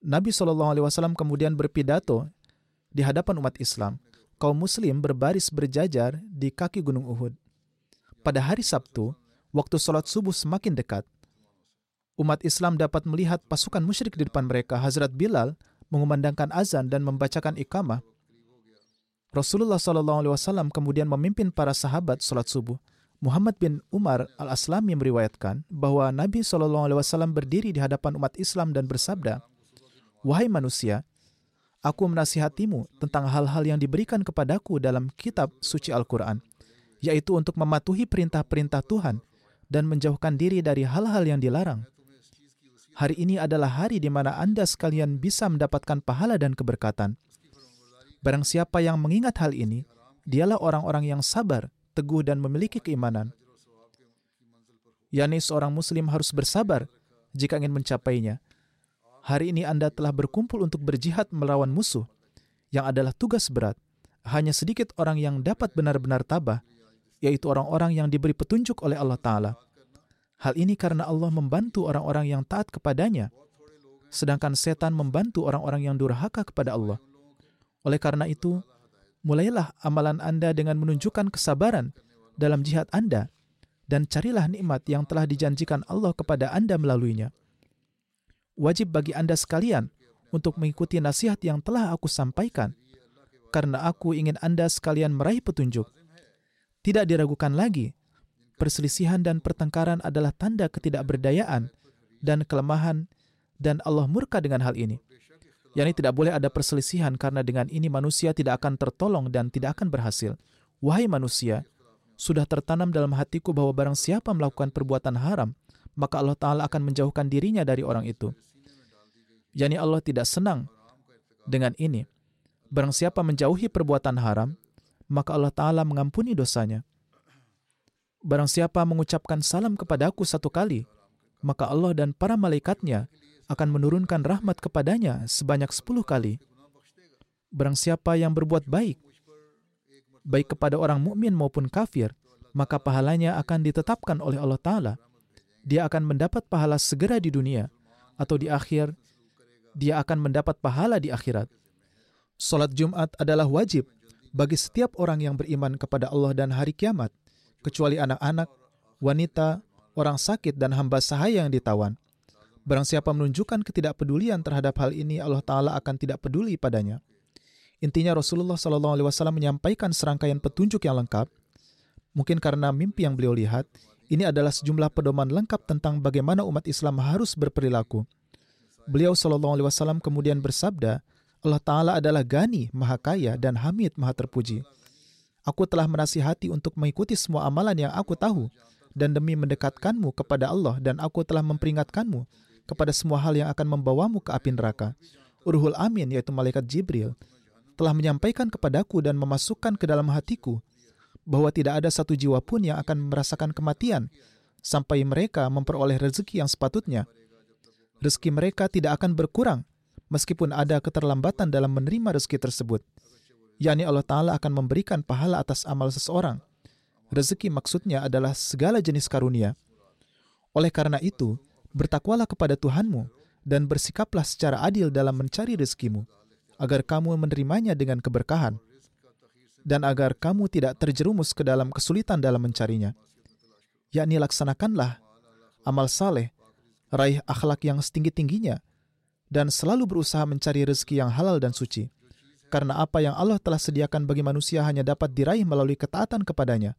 Nabi SAW kemudian berpidato di hadapan umat Islam, kaum muslim berbaris berjajar di kaki Gunung Uhud. Pada hari Sabtu, waktu sholat subuh semakin dekat, umat Islam dapat melihat pasukan musyrik di depan mereka. Hazrat Bilal mengumandangkan azan dan membacakan ikamah. Rasulullah SAW kemudian memimpin para sahabat sholat subuh. Muhammad bin Umar al-Aslami meriwayatkan bahwa Nabi SAW berdiri di hadapan umat Islam dan bersabda, Wahai manusia, aku menasihatimu tentang hal-hal yang diberikan kepadaku dalam kitab suci Al-Quran, yaitu untuk mematuhi perintah-perintah Tuhan dan menjauhkan diri dari hal-hal yang dilarang. Hari ini adalah hari di mana Anda sekalian bisa mendapatkan pahala dan keberkatan. Barang siapa yang mengingat hal ini, dialah orang-orang yang sabar, teguh, dan memiliki keimanan. Yani seorang muslim harus bersabar jika ingin mencapainya, Hari ini Anda telah berkumpul untuk berjihad melawan musuh, yang adalah tugas berat. Hanya sedikit orang yang dapat benar-benar tabah, yaitu orang-orang yang diberi petunjuk oleh Allah Ta'ala. Hal ini karena Allah membantu orang-orang yang taat kepadanya, sedangkan setan membantu orang-orang yang durhaka kepada Allah. Oleh karena itu, mulailah amalan Anda dengan menunjukkan kesabaran dalam jihad Anda, dan carilah nikmat yang telah dijanjikan Allah kepada Anda melaluinya wajib bagi Anda sekalian untuk mengikuti nasihat yang telah aku sampaikan, karena aku ingin Anda sekalian meraih petunjuk. Tidak diragukan lagi perselisihan dan pertengkaran adalah tanda ketidakberdayaan dan kelemahan dan Allah murka dengan hal ini. Yani tidak boleh ada perselisihan karena dengan ini manusia tidak akan tertolong dan tidak akan berhasil. Wahai manusia, sudah tertanam dalam hatiku bahwa barang siapa melakukan perbuatan haram, maka Allah Ta'ala akan menjauhkan dirinya dari orang itu. Yani Allah tidak senang dengan ini. Barang siapa menjauhi perbuatan haram, maka Allah Ta'ala mengampuni dosanya. Barang siapa mengucapkan salam kepadaku satu kali, maka Allah dan para malaikatnya akan menurunkan rahmat kepadanya sebanyak sepuluh kali. Barang siapa yang berbuat baik, baik kepada orang mukmin maupun kafir, maka pahalanya akan ditetapkan oleh Allah Ta'ala. Dia akan mendapat pahala segera di dunia, atau di akhir, dia akan mendapat pahala di akhirat. Salat Jumat adalah wajib bagi setiap orang yang beriman kepada Allah dan hari kiamat, kecuali anak-anak, wanita, orang sakit, dan hamba sahaya yang ditawan. Barang siapa menunjukkan ketidakpedulian terhadap hal ini, Allah Ta'ala akan tidak peduli padanya. Intinya Rasulullah SAW menyampaikan serangkaian petunjuk yang lengkap. Mungkin karena mimpi yang beliau lihat, ini adalah sejumlah pedoman lengkap tentang bagaimana umat Islam harus berperilaku. Beliau SAW kemudian bersabda, Allah Ta'ala adalah gani, maha kaya, dan hamid, maha terpuji. Aku telah menasihati untuk mengikuti semua amalan yang aku tahu, dan demi mendekatkanmu kepada Allah, dan aku telah memperingatkanmu kepada semua hal yang akan membawamu ke api neraka. Urhul Amin, yaitu malaikat Jibril, telah menyampaikan kepadaku dan memasukkan ke dalam hatiku bahwa tidak ada satu jiwa pun yang akan merasakan kematian sampai mereka memperoleh rezeki yang sepatutnya. Rezeki mereka tidak akan berkurang meskipun ada keterlambatan dalam menerima rezeki tersebut. yakni Allah Ta'ala akan memberikan pahala atas amal seseorang. Rezeki maksudnya adalah segala jenis karunia. Oleh karena itu, Bertakwalah kepada Tuhanmu dan bersikaplah secara adil dalam mencari rezekimu, agar kamu menerimanya dengan keberkahan, dan agar kamu tidak terjerumus ke dalam kesulitan dalam mencarinya. Yakni laksanakanlah amal saleh, raih akhlak yang setinggi-tingginya, dan selalu berusaha mencari rezeki yang halal dan suci. Karena apa yang Allah telah sediakan bagi manusia hanya dapat diraih melalui ketaatan kepadanya.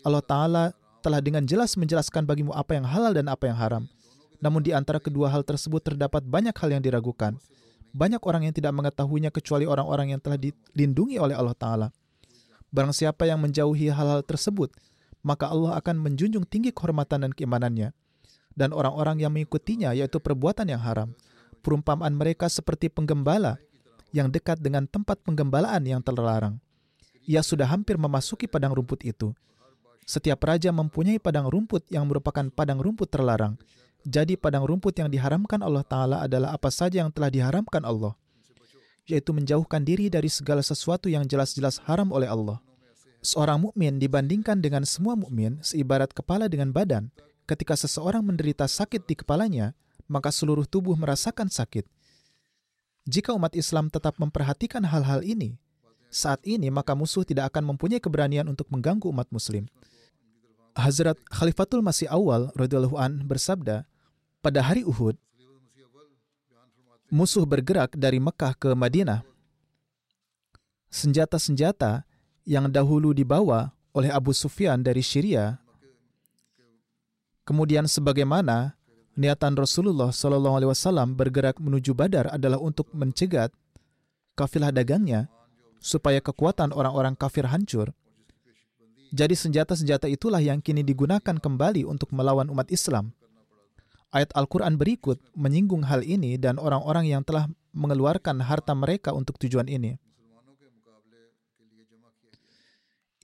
Allah Ta'ala telah dengan jelas menjelaskan bagimu apa yang halal dan apa yang haram namun di antara kedua hal tersebut terdapat banyak hal yang diragukan. Banyak orang yang tidak mengetahuinya kecuali orang-orang yang telah dilindungi oleh Allah Ta'ala. Barang siapa yang menjauhi hal-hal tersebut, maka Allah akan menjunjung tinggi kehormatan dan keimanannya. Dan orang-orang yang mengikutinya, yaitu perbuatan yang haram. Perumpamaan mereka seperti penggembala yang dekat dengan tempat penggembalaan yang terlarang. Ia sudah hampir memasuki padang rumput itu. Setiap raja mempunyai padang rumput yang merupakan padang rumput terlarang jadi padang rumput yang diharamkan Allah Ta'ala adalah apa saja yang telah diharamkan Allah, yaitu menjauhkan diri dari segala sesuatu yang jelas-jelas haram oleh Allah. Seorang mukmin dibandingkan dengan semua mukmin seibarat kepala dengan badan. Ketika seseorang menderita sakit di kepalanya, maka seluruh tubuh merasakan sakit. Jika umat Islam tetap memperhatikan hal-hal ini, saat ini maka musuh tidak akan mempunyai keberanian untuk mengganggu umat muslim. Hazrat Khalifatul Masih Awal radhiyallahu an bersabda, pada hari Uhud, musuh bergerak dari Mekah ke Madinah. Senjata-senjata yang dahulu dibawa oleh Abu Sufyan dari Syria, kemudian sebagaimana niatan Rasulullah Shallallahu Alaihi Wasallam bergerak menuju Badar adalah untuk mencegat kafilah dagangnya supaya kekuatan orang-orang kafir hancur. Jadi senjata-senjata itulah yang kini digunakan kembali untuk melawan umat Islam. Ayat Al-Quran berikut menyinggung hal ini dan orang-orang yang telah mengeluarkan harta mereka untuk tujuan ini.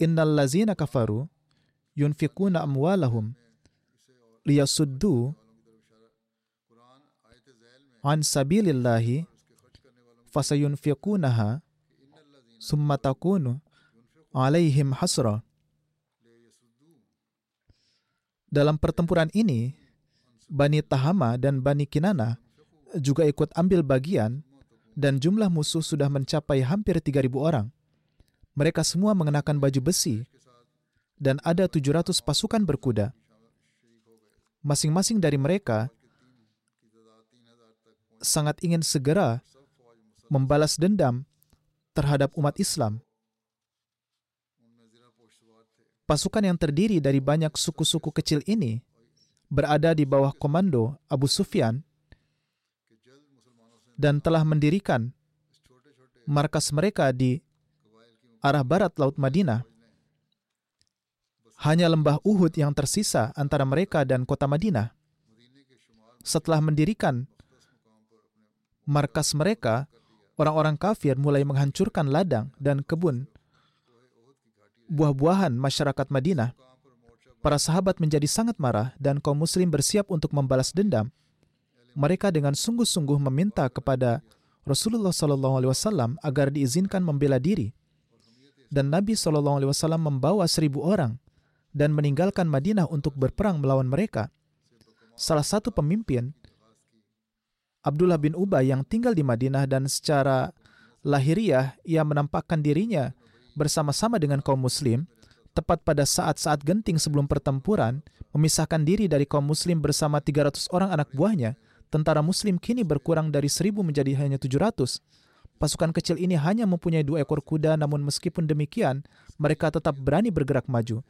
Innal lazina kafaru yunfikuna amwalahum liyasuddu an sabilillahi fasayunfikunaha summa takunu alaihim hasrah dalam pertempuran ini, Bani Tahama dan Bani Kinana juga ikut ambil bagian dan jumlah musuh sudah mencapai hampir 3.000 orang. Mereka semua mengenakan baju besi dan ada 700 pasukan berkuda. Masing-masing dari mereka sangat ingin segera membalas dendam terhadap umat Islam. Pasukan yang terdiri dari banyak suku-suku kecil ini berada di bawah komando Abu Sufyan dan telah mendirikan markas mereka di arah barat Laut Madinah. Hanya lembah Uhud yang tersisa antara mereka dan kota Madinah. Setelah mendirikan markas mereka, orang-orang kafir mulai menghancurkan ladang dan kebun buah-buahan masyarakat Madinah. Para sahabat menjadi sangat marah dan kaum muslim bersiap untuk membalas dendam. Mereka dengan sungguh-sungguh meminta kepada Rasulullah SAW agar diizinkan membela diri. Dan Nabi SAW membawa seribu orang dan meninggalkan Madinah untuk berperang melawan mereka. Salah satu pemimpin, Abdullah bin Ubay yang tinggal di Madinah dan secara lahiriah ia menampakkan dirinya bersama-sama dengan kaum muslim, tepat pada saat-saat genting sebelum pertempuran, memisahkan diri dari kaum muslim bersama 300 orang anak buahnya, tentara muslim kini berkurang dari 1000 menjadi hanya 700. Pasukan kecil ini hanya mempunyai dua ekor kuda, namun meskipun demikian, mereka tetap berani bergerak maju.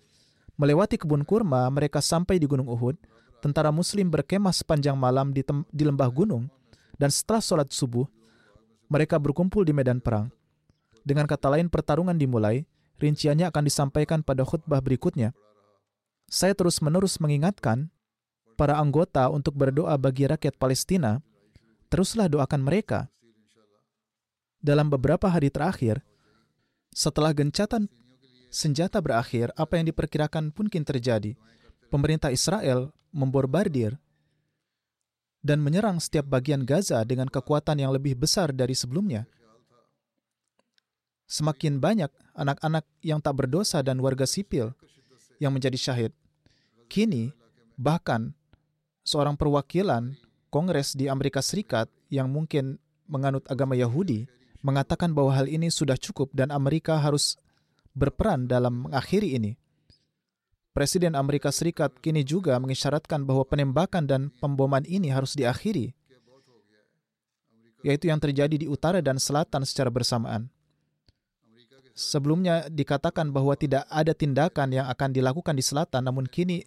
Melewati kebun kurma, mereka sampai di Gunung Uhud. Tentara muslim berkemah sepanjang malam di, di lembah gunung, dan setelah sholat subuh, mereka berkumpul di medan perang. Dengan kata lain, pertarungan dimulai, rinciannya akan disampaikan pada khutbah berikutnya. Saya terus-menerus mengingatkan para anggota untuk berdoa bagi rakyat Palestina, teruslah doakan mereka. Dalam beberapa hari terakhir, setelah gencatan senjata berakhir, apa yang diperkirakan pun mungkin terjadi. Pemerintah Israel memborbardir dan menyerang setiap bagian Gaza dengan kekuatan yang lebih besar dari sebelumnya semakin banyak anak-anak yang tak berdosa dan warga sipil yang menjadi syahid. Kini, bahkan seorang perwakilan Kongres di Amerika Serikat yang mungkin menganut agama Yahudi mengatakan bahwa hal ini sudah cukup dan Amerika harus berperan dalam mengakhiri ini. Presiden Amerika Serikat kini juga mengisyaratkan bahwa penembakan dan pemboman ini harus diakhiri, yaitu yang terjadi di utara dan selatan secara bersamaan sebelumnya dikatakan bahwa tidak ada tindakan yang akan dilakukan di selatan, namun kini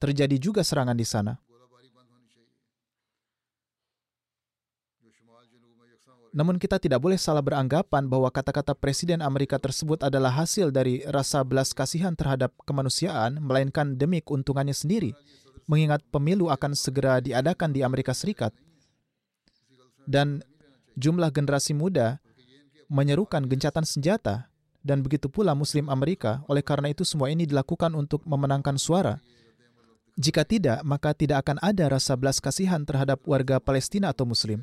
terjadi juga serangan di sana. Namun kita tidak boleh salah beranggapan bahwa kata-kata Presiden Amerika tersebut adalah hasil dari rasa belas kasihan terhadap kemanusiaan, melainkan demi keuntungannya sendiri, mengingat pemilu akan segera diadakan di Amerika Serikat. Dan jumlah generasi muda menyerukan gencatan senjata dan begitu pula Muslim Amerika. Oleh karena itu semua ini dilakukan untuk memenangkan suara. Jika tidak, maka tidak akan ada rasa belas kasihan terhadap warga Palestina atau Muslim.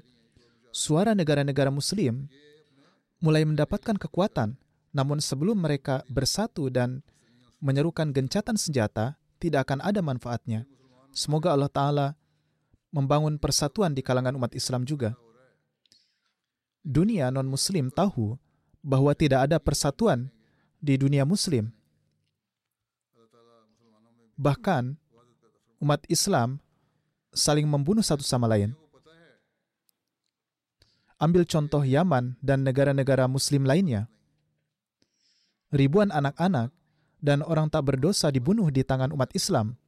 Suara negara-negara Muslim mulai mendapatkan kekuatan, namun sebelum mereka bersatu dan menyerukan gencatan senjata, tidak akan ada manfaatnya. Semoga Allah Ta'ala membangun persatuan di kalangan umat Islam juga dunia non-Muslim tahu bahwa tidak ada persatuan di dunia Muslim. Bahkan, umat Islam saling membunuh satu sama lain. Ambil contoh Yaman dan negara-negara Muslim lainnya. Ribuan anak-anak dan orang tak berdosa dibunuh di tangan umat Islam.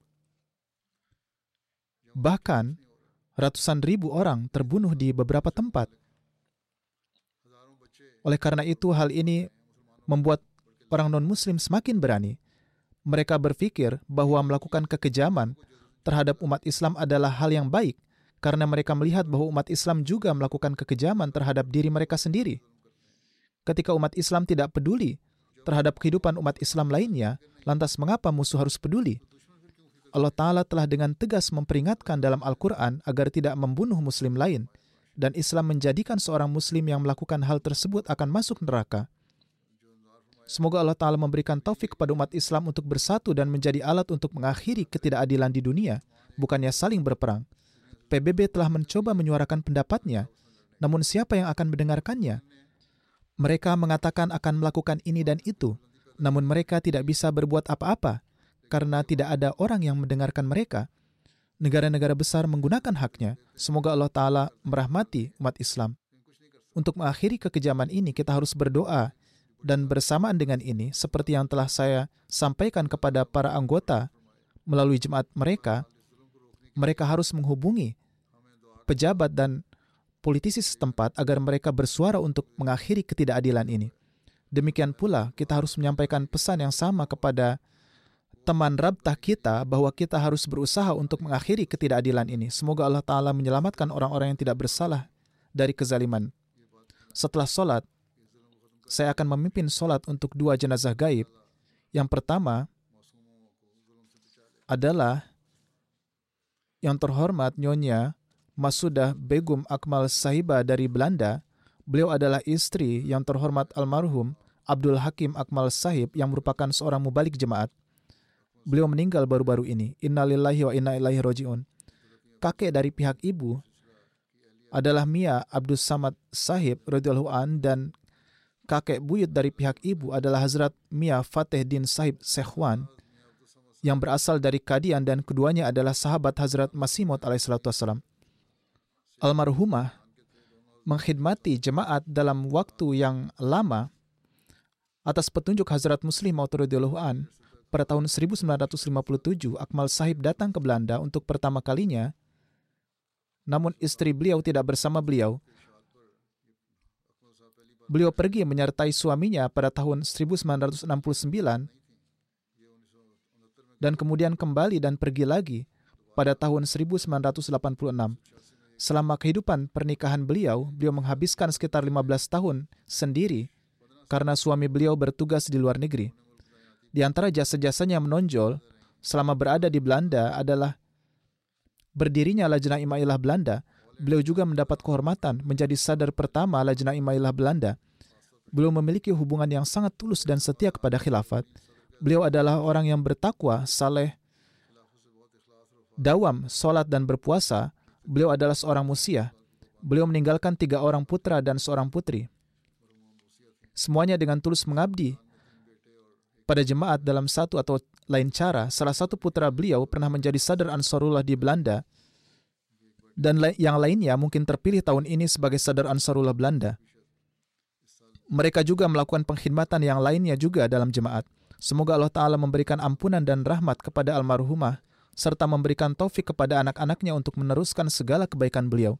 Bahkan, ratusan ribu orang terbunuh di beberapa tempat. Oleh karena itu, hal ini membuat orang non-Muslim semakin berani. Mereka berpikir bahwa melakukan kekejaman terhadap umat Islam adalah hal yang baik karena mereka melihat bahwa umat Islam juga melakukan kekejaman terhadap diri mereka sendiri. Ketika umat Islam tidak peduli terhadap kehidupan umat Islam lainnya, lantas mengapa musuh harus peduli? Allah Ta'ala telah dengan tegas memperingatkan dalam Al-Quran agar tidak membunuh muslim lain dan Islam menjadikan seorang muslim yang melakukan hal tersebut akan masuk neraka. Semoga Allah Ta'ala memberikan taufik kepada umat Islam untuk bersatu dan menjadi alat untuk mengakhiri ketidakadilan di dunia, bukannya saling berperang. PBB telah mencoba menyuarakan pendapatnya, namun siapa yang akan mendengarkannya? Mereka mengatakan akan melakukan ini dan itu, namun mereka tidak bisa berbuat apa-apa karena tidak ada orang yang mendengarkan mereka negara-negara besar menggunakan haknya. Semoga Allah Ta'ala merahmati umat Islam. Untuk mengakhiri kekejaman ini, kita harus berdoa Dan bersamaan dengan ini, seperti yang telah saya sampaikan kepada para anggota melalui jemaat mereka, mereka harus menghubungi pejabat dan politisi setempat agar mereka bersuara untuk mengakhiri ketidakadilan ini. Demikian pula, kita harus menyampaikan pesan yang sama kepada teman rabtah kita bahwa kita harus berusaha untuk mengakhiri ketidakadilan ini. Semoga Allah Ta'ala menyelamatkan orang-orang yang tidak bersalah dari kezaliman. Setelah sholat, saya akan memimpin sholat untuk dua jenazah gaib. Yang pertama adalah yang terhormat Nyonya Masudah Begum Akmal Sahiba dari Belanda. Beliau adalah istri yang terhormat almarhum Abdul Hakim Akmal Sahib yang merupakan seorang mubalik jemaat. Beliau meninggal baru-baru ini. Innalillahi wa inna ilaihi roji'un. Kakek dari pihak ibu adalah Mia Abdul Samad Sahib radhiyallahu an dan kakek buyut dari pihak ibu adalah Hazrat Mia Fateh Din Sahib Sekhwan yang berasal dari Kadian dan keduanya adalah sahabat Hazrat Masimot alaihissalatu wassalam. Almarhumah mengkhidmati jemaat dalam waktu yang lama atas petunjuk Hazrat Muslim Maud an. Pada tahun 1957 Akmal Sahib datang ke Belanda untuk pertama kalinya. Namun istri beliau tidak bersama beliau. Beliau pergi menyertai suaminya pada tahun 1969 dan kemudian kembali dan pergi lagi pada tahun 1986. Selama kehidupan pernikahan beliau, beliau menghabiskan sekitar 15 tahun sendiri karena suami beliau bertugas di luar negeri. Di antara jasa-jasanya yang menonjol selama berada di Belanda adalah berdirinya Lajnah Imailah Belanda beliau juga mendapat kehormatan menjadi sadar pertama Lajnah Imailah Belanda. Beliau memiliki hubungan yang sangat tulus dan setia kepada khilafat. Beliau adalah orang yang bertakwa, saleh, dawam, solat dan berpuasa. Beliau adalah seorang musia. Beliau meninggalkan tiga orang putra dan seorang putri. Semuanya dengan tulus mengabdi pada jemaat dalam satu atau lain cara. Salah satu putra beliau pernah menjadi sadar Ansarullah di Belanda dan yang lainnya mungkin terpilih tahun ini sebagai sadar Ansarullah Belanda. Mereka juga melakukan pengkhidmatan yang lainnya juga dalam jemaat. Semoga Allah Ta'ala memberikan ampunan dan rahmat kepada almarhumah, serta memberikan taufik kepada anak-anaknya untuk meneruskan segala kebaikan beliau.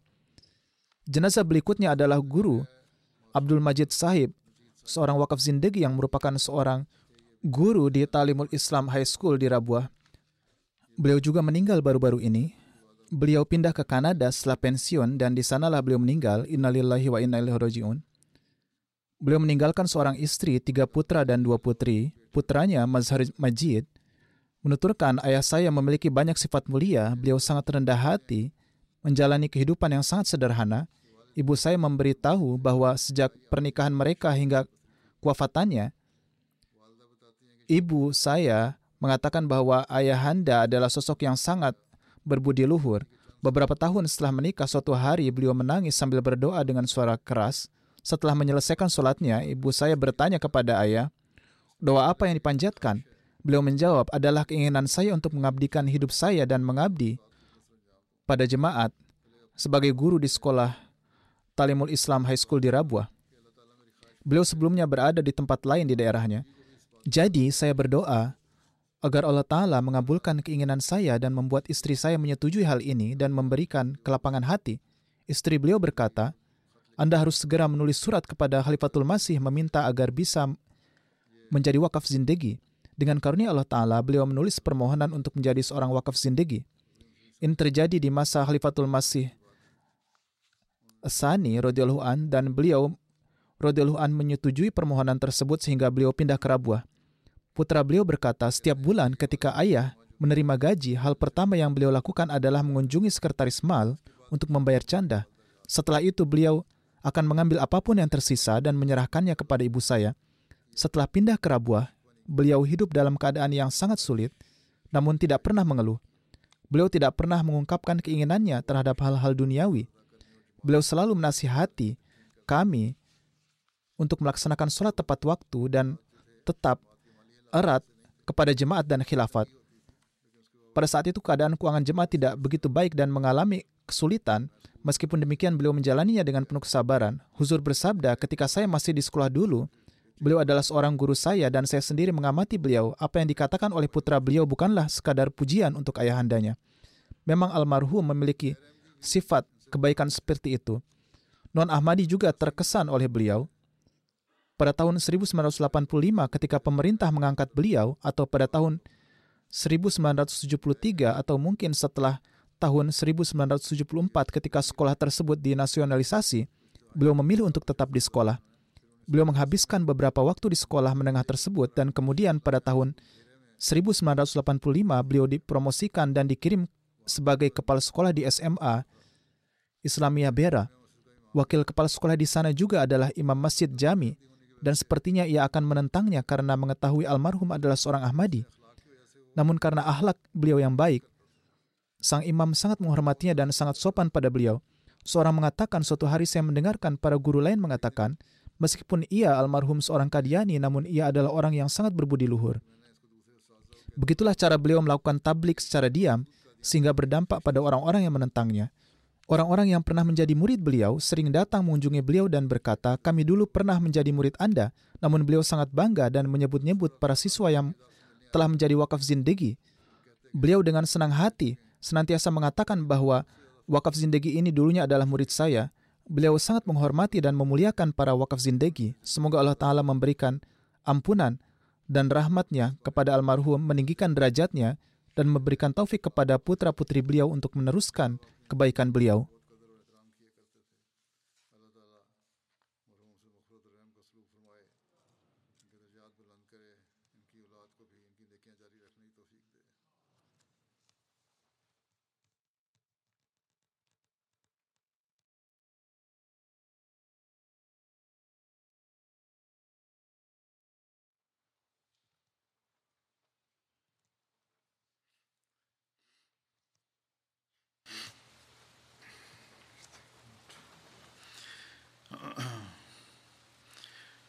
Jenazah berikutnya adalah guru Abdul Majid Sahib, seorang wakaf zindegi yang merupakan seorang guru di Talimul Islam High School di Rabuah. Beliau juga meninggal baru-baru ini beliau pindah ke Kanada setelah pensiun dan di sanalah beliau meninggal. Innalillahi wa inna ilaihi. Beliau meninggalkan seorang istri, tiga putra dan dua putri. Putranya, Mazhar Majid, menuturkan ayah saya memiliki banyak sifat mulia. Beliau sangat rendah hati, menjalani kehidupan yang sangat sederhana. Ibu saya memberitahu bahwa sejak pernikahan mereka hingga kewafatannya, ibu saya mengatakan bahwa ayahanda adalah sosok yang sangat berbudi luhur. Beberapa tahun setelah menikah, suatu hari beliau menangis sambil berdoa dengan suara keras. Setelah menyelesaikan sholatnya, ibu saya bertanya kepada ayah, doa apa yang dipanjatkan? Beliau menjawab, adalah keinginan saya untuk mengabdikan hidup saya dan mengabdi pada jemaat sebagai guru di sekolah Talimul Islam High School di Rabuah. Beliau sebelumnya berada di tempat lain di daerahnya. Jadi saya berdoa agar Allah Ta'ala mengabulkan keinginan saya dan membuat istri saya menyetujui hal ini dan memberikan kelapangan hati. Istri beliau berkata, Anda harus segera menulis surat kepada Khalifatul Masih meminta agar bisa menjadi wakaf zindegi. Dengan karunia Allah Ta'ala, beliau menulis permohonan untuk menjadi seorang wakaf zindegi. Ini terjadi di masa Khalifatul Masih Sani radhiyallahu an dan beliau radhiyallahu menyetujui permohonan tersebut sehingga beliau pindah ke Rabuah. Putra beliau berkata, setiap bulan ketika ayah menerima gaji, hal pertama yang beliau lakukan adalah mengunjungi sekretaris mal untuk membayar canda. Setelah itu beliau akan mengambil apa pun yang tersisa dan menyerahkannya kepada ibu saya. Setelah pindah ke Rabuah, beliau hidup dalam keadaan yang sangat sulit, namun tidak pernah mengeluh. Beliau tidak pernah mengungkapkan keinginannya terhadap hal-hal duniawi. Beliau selalu menasihati kami untuk melaksanakan sholat tepat waktu dan tetap erat kepada jemaat dan khilafat. Pada saat itu keadaan keuangan jemaat tidak begitu baik dan mengalami kesulitan. Meskipun demikian beliau menjalaninya dengan penuh kesabaran. Huzur bersabda, ketika saya masih di sekolah dulu, Beliau adalah seorang guru saya dan saya sendiri mengamati beliau. Apa yang dikatakan oleh putra beliau bukanlah sekadar pujian untuk ayahandanya. Memang almarhum memiliki sifat kebaikan seperti itu. Non Ahmadi juga terkesan oleh beliau. Pada tahun 1985 ketika pemerintah mengangkat beliau atau pada tahun 1973 atau mungkin setelah tahun 1974 ketika sekolah tersebut dinasionalisasi, beliau memilih untuk tetap di sekolah. Beliau menghabiskan beberapa waktu di sekolah menengah tersebut dan kemudian pada tahun 1985 beliau dipromosikan dan dikirim sebagai kepala sekolah di SMA Islamiyah Bera. Wakil kepala sekolah di sana juga adalah Imam Masjid Jami dan sepertinya ia akan menentangnya karena mengetahui almarhum adalah seorang Ahmadi. Namun karena ahlak beliau yang baik, sang imam sangat menghormatinya dan sangat sopan pada beliau. Seorang mengatakan suatu hari saya mendengarkan para guru lain mengatakan, Meskipun ia almarhum seorang Kadiani, namun ia adalah orang yang sangat berbudi luhur. Begitulah cara beliau melakukan tablik secara diam, sehingga berdampak pada orang-orang yang menentangnya. Orang-orang yang pernah menjadi murid beliau sering datang mengunjungi beliau dan berkata, kami dulu pernah menjadi murid Anda, namun beliau sangat bangga dan menyebut-nyebut para siswa yang telah menjadi wakaf zindegi. Beliau dengan senang hati senantiasa mengatakan bahwa wakaf zindegi ini dulunya adalah murid saya, Beliau sangat menghormati dan memuliakan para wakaf zindegi. Semoga Allah Ta'ala memberikan ampunan dan rahmatnya kepada almarhum, meninggikan derajatnya, dan memberikan taufik kepada putra-putri beliau untuk meneruskan kebaikan beliau.